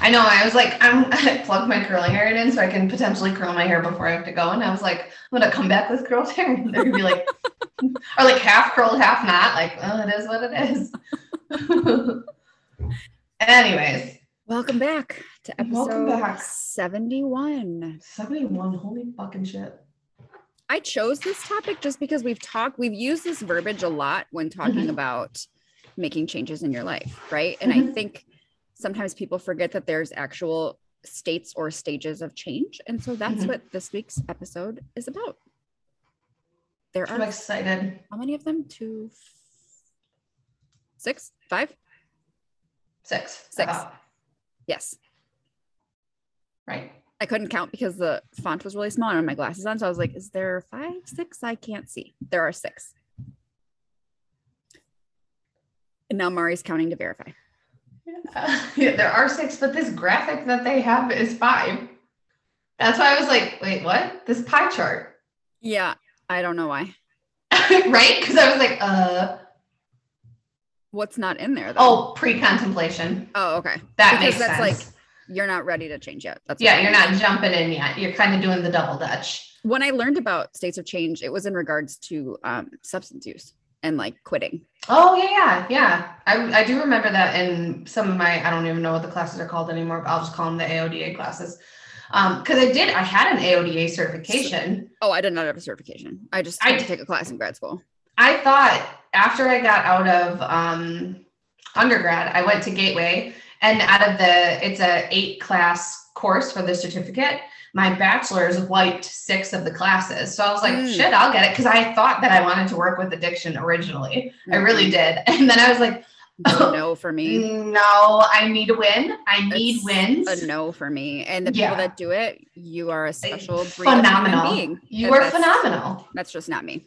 I know. I was like, I'm I plugged my curling iron in so I can potentially curl my hair before I have to go. And I was like, I'm gonna come back with curled hair. And they're gonna be like, or like half curled, half not. Like, oh, it is what it is. Anyways. Welcome back to episode back. 71. 71. Holy fucking shit. I chose this topic just because we've talked, we've used this verbiage a lot when talking mm-hmm. about making changes in your life, right? And mm-hmm. I think sometimes people forget that there's actual states or stages of change. And so that's mm-hmm. what this week's episode is about. There I'm are excited. How many of them? Two, six, five, six, six. Uh, yes. Right. I couldn't count because the font was really small and my glasses on. So I was like, is there five, six? I can't see. There are six. And now Mari's counting to verify. Uh, yeah, there are six, but this graphic that they have is five. That's why I was like, wait, what? This pie chart. Yeah, I don't know why. right? Because I was like, uh what's not in there though? Oh, pre-contemplation. Oh, okay. That because makes that's sense. like you're not ready to change yet. That's yeah, you're not jumping in yet. You're kind of doing the double dutch. When I learned about states of change, it was in regards to um, substance use and like quitting. Oh yeah, yeah, yeah. I I do remember that in some of my I don't even know what the classes are called anymore. But I'll just call them the AODA classes. Um, because I did I had an AODA certification. Oh, I did not have a certification. I just had I, to take a class in grad school. I thought after I got out of um undergrad, I went to Gateway and out of the it's a eight class course for the certificate my bachelor's wiped six of the classes. So I was like, mm. shit, I'll get it. Cause I thought that I wanted to work with addiction originally. Mm-hmm. I really did. And then I was like, no for me. No, I need a win. I need it's wins. A no for me. And the yeah. people that do it, you are a special phenomenal. being. You are phenomenal. That's just not me.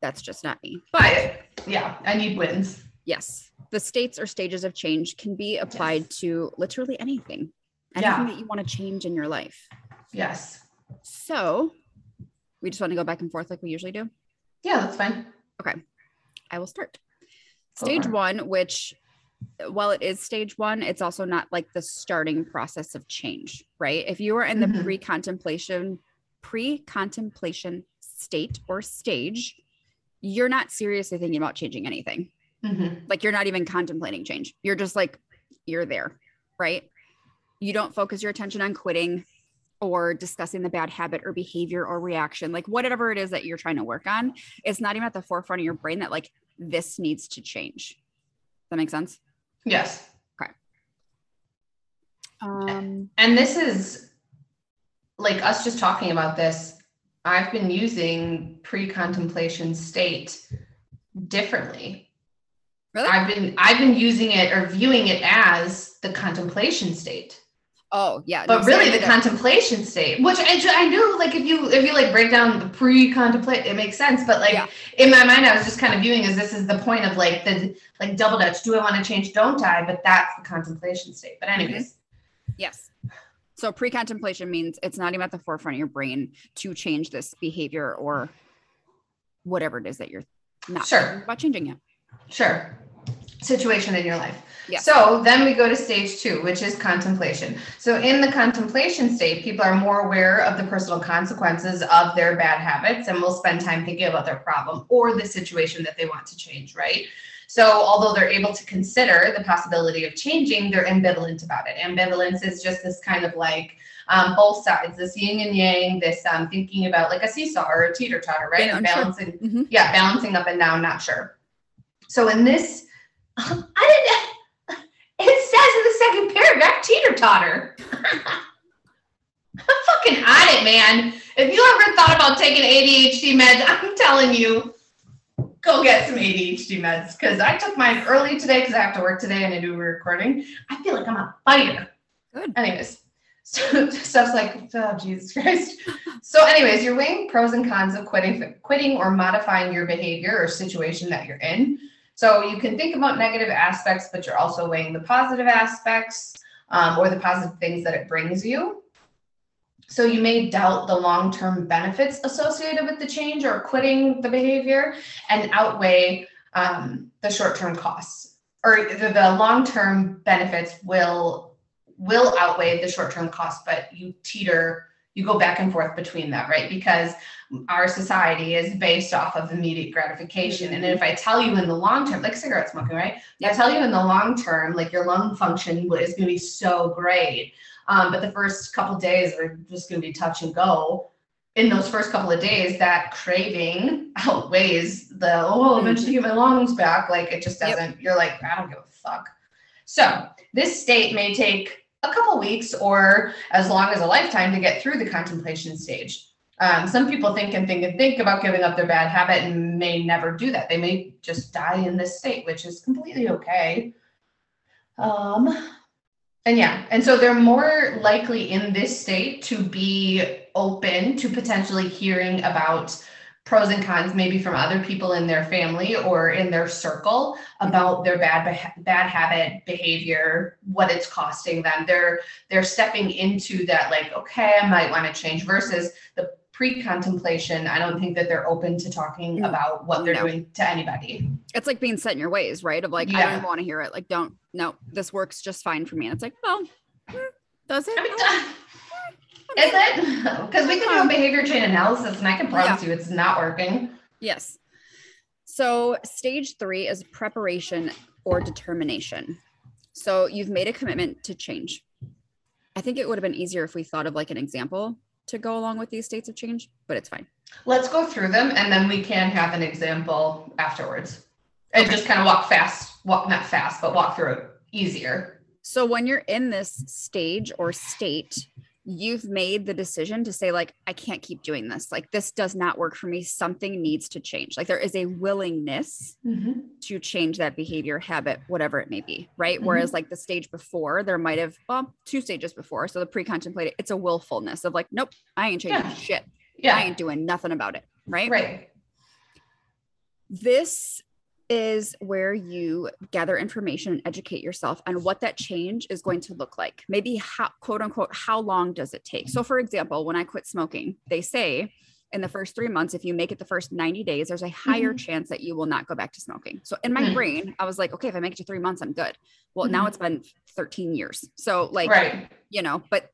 That's just not me. But I, yeah, I need wins. Yes. The states or stages of change can be applied yes. to literally anything anything yeah. that you want to change in your life. Yes. So we just want to go back and forth like we usually do. Yeah, that's fine. Okay. I will start. Stage one, which while it is stage one, it's also not like the starting process of change, right? If you are in the mm-hmm. pre-contemplation, pre-contemplation state or stage, you're not seriously thinking about changing anything. Mm-hmm. Like you're not even contemplating change. You're just like, you're there, right? you don't focus your attention on quitting or discussing the bad habit or behavior or reaction, like whatever it is that you're trying to work on, it's not even at the forefront of your brain that like this needs to change. Does that make sense? Yes. Okay. Um, and this is like us just talking about this. I've been using pre-contemplation state differently. Really? I've been I've been using it or viewing it as the contemplation state. Oh yeah, but really the contemplation state, which I, I knew like if you if you like break down the pre-contemplate, it makes sense. But like yeah. in my mind, I was just kind of viewing as this is the point of like the like double dutch. Do I want to change? Don't I? But that's the contemplation state. But anyways, mm-hmm. yes. So pre-contemplation means it's not even at the forefront of your brain to change this behavior or whatever it is that you're not sure about changing yet. Sure. Situation in your life. Yeah. So then we go to stage two, which is contemplation. So in the contemplation state, people are more aware of the personal consequences of their bad habits and will spend time thinking about their problem or the situation that they want to change, right? So although they're able to consider the possibility of changing, they're ambivalent about it. Ambivalence is just this kind of like um, both sides, this yin and yang, this um, thinking about like a seesaw or a teeter totter, right? Balancing, mm-hmm. yeah, balancing up and down, not sure. So in this, I didn't it says in the second paragraph, teeter totter. I'm fucking on it, man. If you ever thought about taking ADHD meds, I'm telling you, go get some ADHD meds because I took mine early today because I have to work today and I do a recording. I feel like I'm on fire. Good. Anyways, so stuff's like, oh Jesus Christ. So, anyways, you're weighing pros and cons of quitting, quitting or modifying your behavior or situation that you're in. So you can think about negative aspects, but you're also weighing the positive aspects um, or the positive things that it brings you. So you may doubt the long-term benefits associated with the change or quitting the behavior and outweigh um, the short-term costs or the, the long-term benefits will will outweigh the short-term costs, but you teeter, you go back and forth between that, right? Because our society is based off of immediate gratification. Mm-hmm. And if I tell you in the long term, like cigarette smoking, right? If I tell you in the long term, like your lung function is going to be so great. Um, but the first couple days are just going to be touch and go. In those first couple of days, that craving outweighs the oh, eventually get my lungs back. Like it just doesn't. Yep. You're like, I don't give a fuck. So this state may take a couple weeks or as long as a lifetime to get through the contemplation stage. Um, some people think and think and think about giving up their bad habit and may never do that. They may just die in this state, which is completely okay. Um, and yeah, and so they're more likely in this state to be open to potentially hearing about pros and cons maybe from other people in their family or in their circle about their bad bad habit behavior what it's costing them. They're they're stepping into that like okay i might want to change versus the pre-contemplation. I don't think that they're open to talking about what they're no. doing to anybody. It's like being set in your ways right? Of like yeah. i don't want to hear it. Like don't no this works just fine for me. And it's like well hmm, does it is it? Because we can do a um, behavior chain analysis and I can promise yeah. you it's not working. Yes. So, stage three is preparation or determination. So, you've made a commitment to change. I think it would have been easier if we thought of like an example to go along with these states of change, but it's fine. Let's go through them and then we can have an example afterwards and okay. just kind of walk fast, walk not fast, but walk through it easier. So, when you're in this stage or state, you've made the decision to say like i can't keep doing this. Like this does not work for me. Something needs to change. Like there is a willingness mm-hmm. to change that behavior habit whatever it may be right? Mm-hmm. whereas like the stage before there might have well two stages before. So the pre-contemplated it's a willfulness of like nope i ain't changing yeah. shit. Yeah. I ain't doing nothing about it right? Right. This is where you gather information and educate yourself on what that change is going to look like. Maybe how, quote unquote, how long does it take? So, for example, when I quit smoking, they say in the first three months, if you make it the first 90 days, there's a higher mm-hmm. chance that you will not go back to smoking. So, in my mm-hmm. brain, I was like, okay, if I make it to three months, I'm good. Well, mm-hmm. now it's been 13 years. So, like, right. you know, but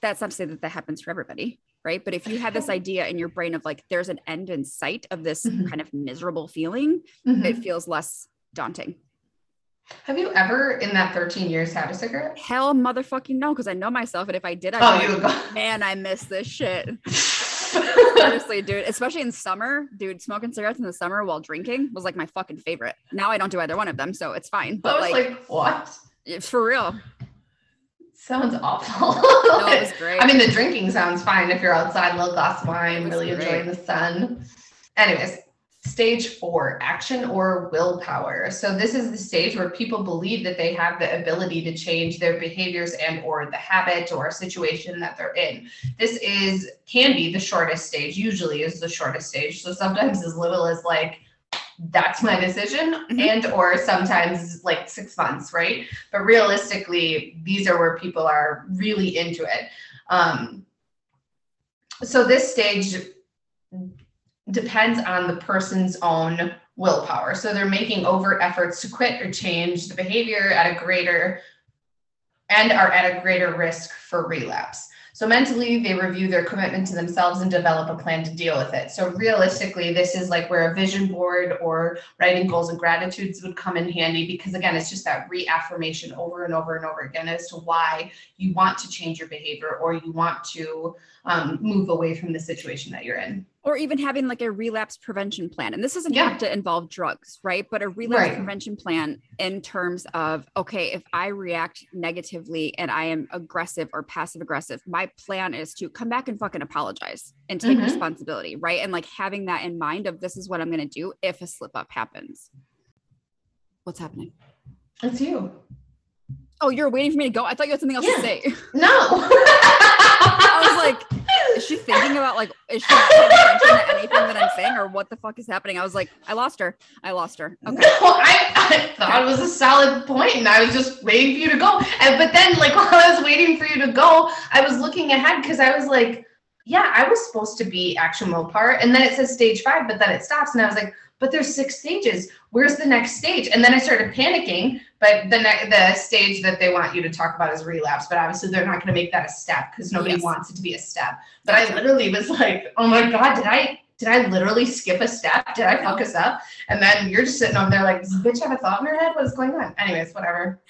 that's not to say that that happens for everybody right? But if you have this idea in your brain of like there's an end in sight of this mm-hmm. kind of miserable feeling mm-hmm. it feels less daunting. Have you ever in that 13 years had a cigarette? Hell motherfucking no because i know myself and if i did i oh, like, man i miss this shit. Honestly dude especially in summer dude smoking cigarettes in the summer while drinking was like my fucking favorite. Now i don't do either one of them so it's fine but like, like what? For real Sounds awful. no, it was great. I mean, the drinking sounds fine if you're outside, a little glass of wine, really great. enjoying the sun. Anyways, stage four, action or willpower. So this is the stage where people believe that they have the ability to change their behaviors and or the habit or situation that they're in. This is can be the shortest stage, usually is the shortest stage. So sometimes as little as like that's my decision mm-hmm. and or sometimes like six months right? But realistically these are where people are really into it. Um, so this stage depends on the person's own willpower. So they're making overt efforts to quit or change the behavior at a greater and are at a greater risk for relapse so mentally, they review their commitment to themselves and develop a plan to deal with it. So realistically, this is like where a vision board or writing goals and gratitudes would come in handy because again, it's just that reaffirmation over and over and over again as to why you want to change your behavior or you want to um, move away from the situation that you're in or even having like a relapse prevention plan. And this doesn't yeah. have to involve drugs, right? But a relapse right. prevention plan in terms of, okay, if I react negatively and I am aggressive or passive aggressive, my plan is to come back and fucking apologize and take mm-hmm. responsibility, right? And like having that in mind of this is what I'm going to do if a slip up happens. What's happening? It's you. Oh, you're waiting for me to go? I thought you had something else yeah. to say. No. I was like, is she thinking about like, is she paying attention to anything that I'm saying or what the fuck is happening? I was like, I lost her. I lost her. Okay. No, I, I thought it was a solid point and I was just waiting for you to go. And, but then like while I was waiting for you to go, I was looking ahead because I was like, yeah, I was supposed to be action willpower. And then it says stage five, but then it stops. And I was like, but there's six stages. Where's the next stage? And then I started panicking. But the ne- the stage that they want you to talk about is relapse. But obviously they're not going to make that a step because nobody yes. wants it to be a step. But I literally was like, oh my god, did I did I literally skip a step? Did I fuck us up? And then you're just sitting over there like, does bitch have a thought in her head? What's going on? Anyways, whatever.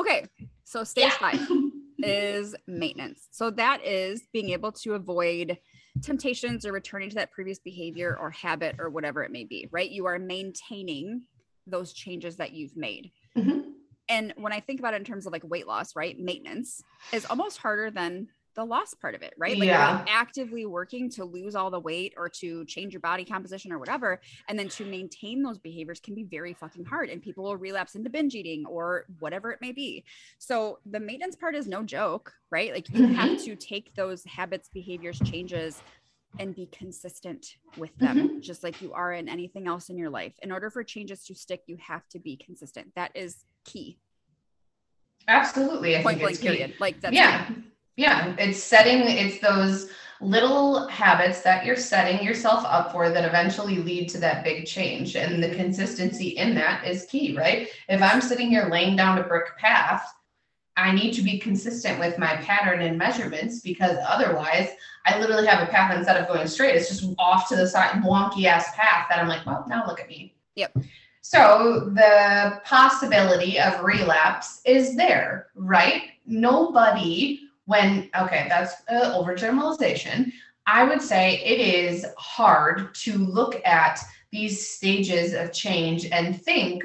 Okay, so stage yeah. five is maintenance. So that is being able to avoid temptations or returning to that previous behavior or habit or whatever it may be, right? You are maintaining those changes that you've made. Mm-hmm. And when I think about it in terms of like weight loss, right? Maintenance is almost harder than the loss part of it, right? Like yeah. you're actively working to lose all the weight or to change your body composition or whatever. And then to maintain those behaviors can be very fucking hard. And people will relapse into binge eating or whatever it may be. So the maintenance part is no joke, right? Like you have mm-hmm. to take those habits, behaviors, changes and be consistent with them, mm-hmm. just like you are in anything else in your life. In order for changes to stick, you have to be consistent. That is key. Absolutely. I Point blank period. Like that's yeah. Yeah, it's setting, it's those little habits that you're setting yourself up for that eventually lead to that big change. And the consistency in that is key, right? If I'm sitting here laying down a brick path, I need to be consistent with my pattern and measurements because otherwise I literally have a path instead of going straight. It's just off to the side, wonky ass path that I'm like, well, now look at me. Yep. So the possibility of relapse is there, right? Nobody when okay that's uh, overgeneralization. I would say it is hard to look at these stages of change and think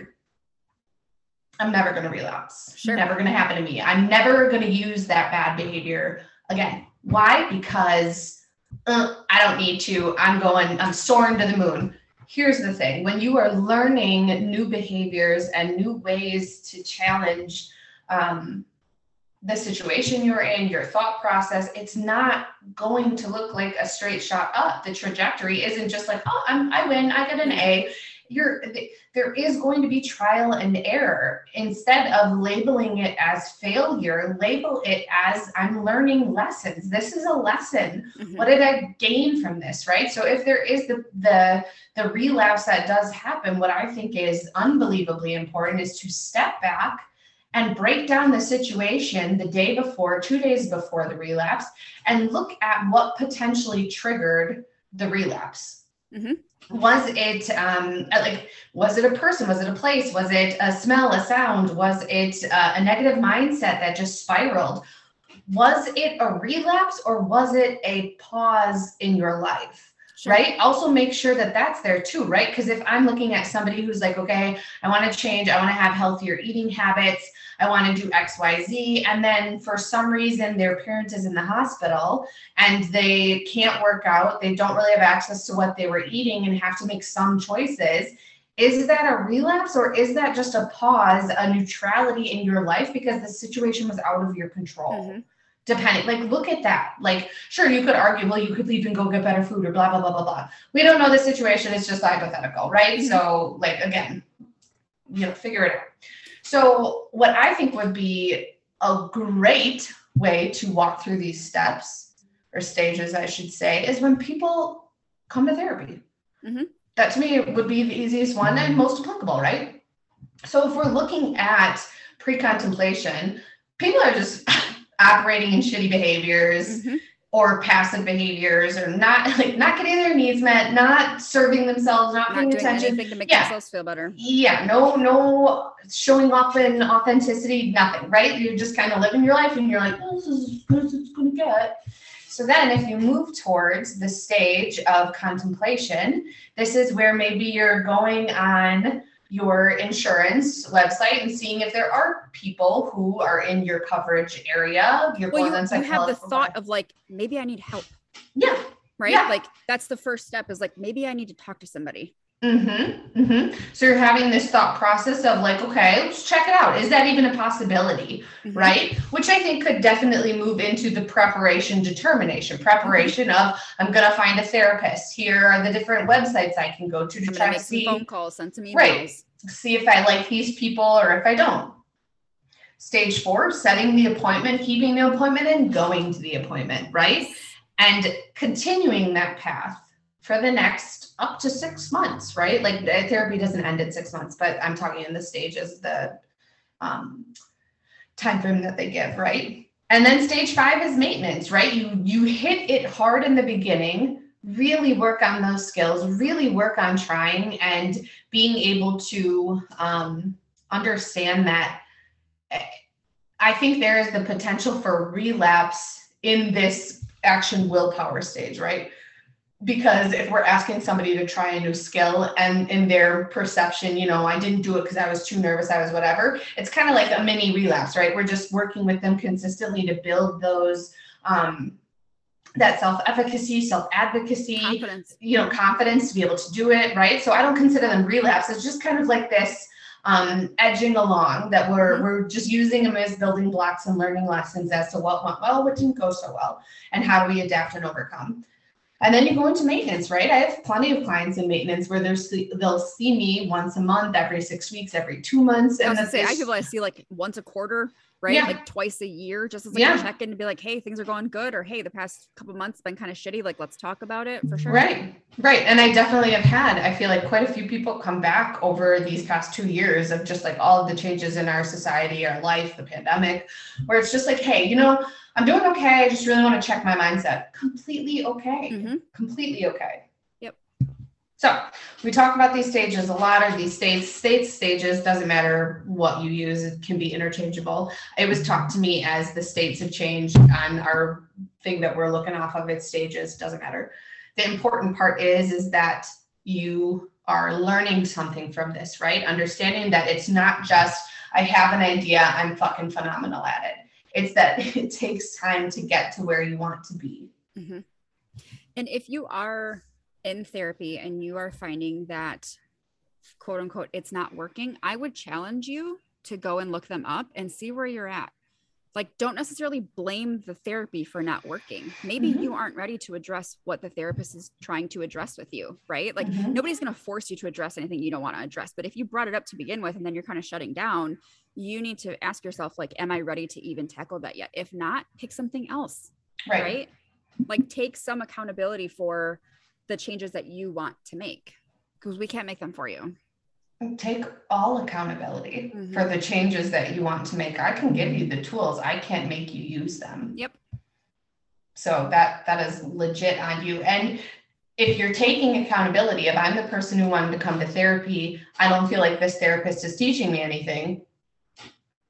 i'm never going to relapse. Sure. never going to happen to me. I'm never going to use that bad behavior again. Why? Because uh, i don't need to. I'm going i'm soaring to the moon. Here's the thing. When you are learning new behaviors and new ways to challenge um, the situation you're in, your thought process, it's not going to look like a straight shot up. The trajectory isn't just like, oh, I'm, I win, I get an A. You're, there is going to be trial and error. Instead of labeling it as failure, label it as I'm learning lessons. This is a lesson. Mm-hmm. What did I gain from this? Right. So if there is the the the relapse that does happen, what I think is unbelievably important is to step back and break down the situation the day before, two days before the relapse, and look at what potentially triggered the relapse. Mm-hmm. Was it um, like, was it a person? Was it a place? Was it a smell, a sound? Was it uh, a negative mindset that just spiraled? Was it a relapse or was it a pause in your life? Sure. right? Also make sure that that's there too, right? Because if I'm looking at somebody who's like, okay, I want to change, I want to have healthier eating habits, I want to do XYZ. And then for some reason, their parent is in the hospital and they can't work out. They don't really have access to what they were eating and have to make some choices. Is that a relapse or is that just a pause, a neutrality in your life because the situation was out of your control? Mm-hmm depending like look at that like sure you could argue well you could leave and go get better food or blah blah blah blah blah we don't know the situation it's just hypothetical right mm-hmm. so like again you know figure it out so, what I think would be a great way to walk through these steps or stages, I should say, is when people come to therapy. Mm-hmm. That to me would be the easiest one and most applicable, right? So, if we're looking at pre contemplation, people are just operating in shitty behaviors. Mm-hmm or passive behaviors or not like not getting their needs met, not serving themselves, not, not paying attention. To make yeah. themselves feel better. Yeah, no, no showing off in authenticity, nothing, right? You're just kind of living your life and you're like, oh, this is as good as it's gonna get. So then if you move towards the stage of contemplation, this is where maybe you're going on your insurance website and seeing if there are people who are in your coverage area. You're well, you, you have the thought of like, maybe I need help. Yeah. Right. Yeah. Like that's the first step is like, maybe I need to talk to somebody. Mm-hmm, mm-hmm. So you're having this thought process of like, okay, let's check it out. Is that even a possibility? Mm-hmm. Right. Which I think could definitely move into the preparation determination. Preparation mm-hmm. of I'm gonna find a therapist. Here are the different websites I can go to to I'm try to see phone calls, send some emails. Right. See if I like these people or if I don't. Stage four, setting the appointment, keeping the appointment, and going to the appointment, right? And continuing that path for the next up to six months, right? Like therapy doesn't end at six months, but I'm talking in the stages, the um, time frame that they give, right? And then stage five is maintenance, right? You you hit it hard in the beginning, really work on those skills, really work on trying and being able to um, understand that. Eh, I think there is the potential for relapse in this action willpower stage, right? Because if we're asking somebody to try a new skill and in their perception you know i didn't do it because i was too nervous i was whatever it's kind of like a mini relapse right? We're just working with them consistently to build those um, that self-efficacy self-advocacy you know confidence to be able to do it right? So i don't consider them relapse it's just kind of like this um, edging along that we're mm-hmm. we're just using them as building blocks and learning lessons as to what went well what didn't go so well and how do we adapt and overcome and then you go into maintenance, right? I have plenty of clients in maintenance where they're they'll see me once a month, every six weeks, every two months. And I was say I people I see like once a quarter, right? Yeah. Like twice a year, just as like yeah. a check in to be like, hey, things are going good, or hey, the past couple months been kind of shitty. Like, let's talk about it for sure. Right, right. And I definitely have had. I feel like quite a few people come back over these past two years of just like all of the changes in our society, our life, the pandemic, where it's just like, hey, you know I'm doing okay. I just really want to check my mindset. Completely okay. Mm-hmm. Completely okay. So we talk about these stages a lot of these states, states, stages, doesn't matter what you use, it can be interchangeable. It was talked to me as the states have changed on our thing that we're looking off of its stages, doesn't matter. The important part is, is that you are learning something from this, right? Understanding that it's not just, I have an idea, I'm fucking phenomenal at it it's that it takes time to get to where you want to be. Mm-hmm. And if you are in therapy and you are finding that quote unquote it's not working, I would challenge you to go and look them up and see where you're at. Like, don't necessarily blame the therapy for not working. Maybe mm-hmm. you aren't ready to address what the therapist is trying to address with you, right? Like, mm-hmm. nobody's going to force you to address anything you don't want to address. But if you brought it up to begin with and then you're kind of shutting down, you need to ask yourself like am i ready to even tackle that yet if not pick something else right, right? like take some accountability for the changes that you want to make because we can't make them for you. Take all accountability mm-hmm. for the changes that you want to make. I can give you the tools. I can't make you use them. Yep. So that that is legit on you. And if you're taking accountability if i'm the person who wanted to come to therapy i don't feel like this therapist is teaching me anything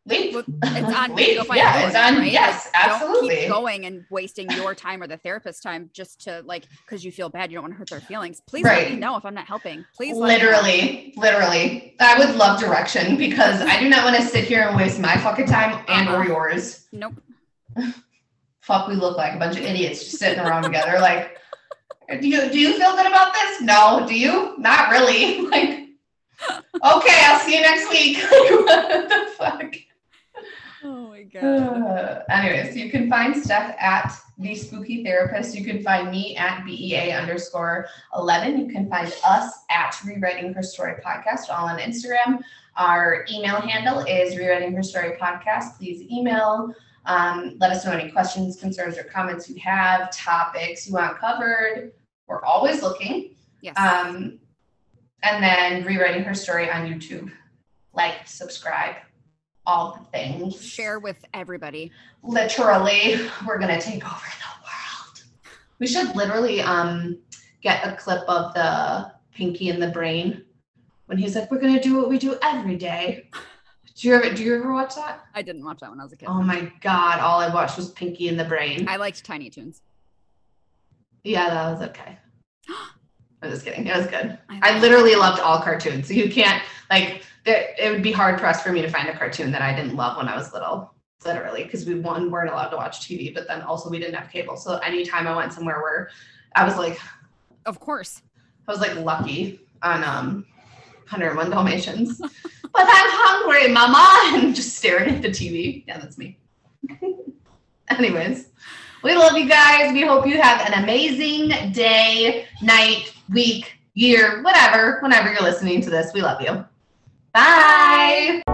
It's on leave. yeah, it's on. Right? Yes, like, absolutely. Don't keep going and wasting your time or the therapist's time just to like because you feel bad. You don't want to hurt their feelings. Please right. let me know if I'm not helping. Please. Literally, literally. I would love direction because I do not want to sit here and waste my fucking time and uh-huh. or yours. Nope. Fuck, we look like a bunch of idiots just sitting around together. Like, do you do you feel good about this? No. Do you? Not really. Like. Okay, I'll see you next week. what the fuck? God. Anyways, you can find Steph at the Spooky Therapist. You can find me at BEA underscore 11. You can find us at Rewriting Her Story Podcast, all on Instagram. Our email handle is Rewriting Her Story Podcast. Please email. Um, let us know any questions, concerns, or comments you have, topics you want covered. We're always looking. Yes. Um, and then rewriting her story on YouTube. Like, subscribe, all the things. Share with everybody. Literally, we're gonna take over the world. We should literally um get a clip of the Pinky and the Brain when he's like, "We're gonna do what we do every day." Do you ever do you ever watch that? I didn't watch that when I was a kid. Oh my god! All I watched was Pinky and the Brain. I liked Tiny Toons. Yeah, that was okay. I'm just kidding. It was good. I, I literally loved all cartoons. So you can't like it would be hard pressed for me to find a cartoon that I didn't love when I was little. Literally, because we one weren't allowed to watch TV, but then also we didn't have cable. So anytime I went somewhere where I was like, of course, I was like lucky on um 101 Dalmatians. but I'm hungry, mama, and just staring at the TV. Yeah, that's me. Anyways, we love you guys. We hope you have an amazing day, night, week, year, whatever, whenever you're listening to this. We love you. Bye. Bye.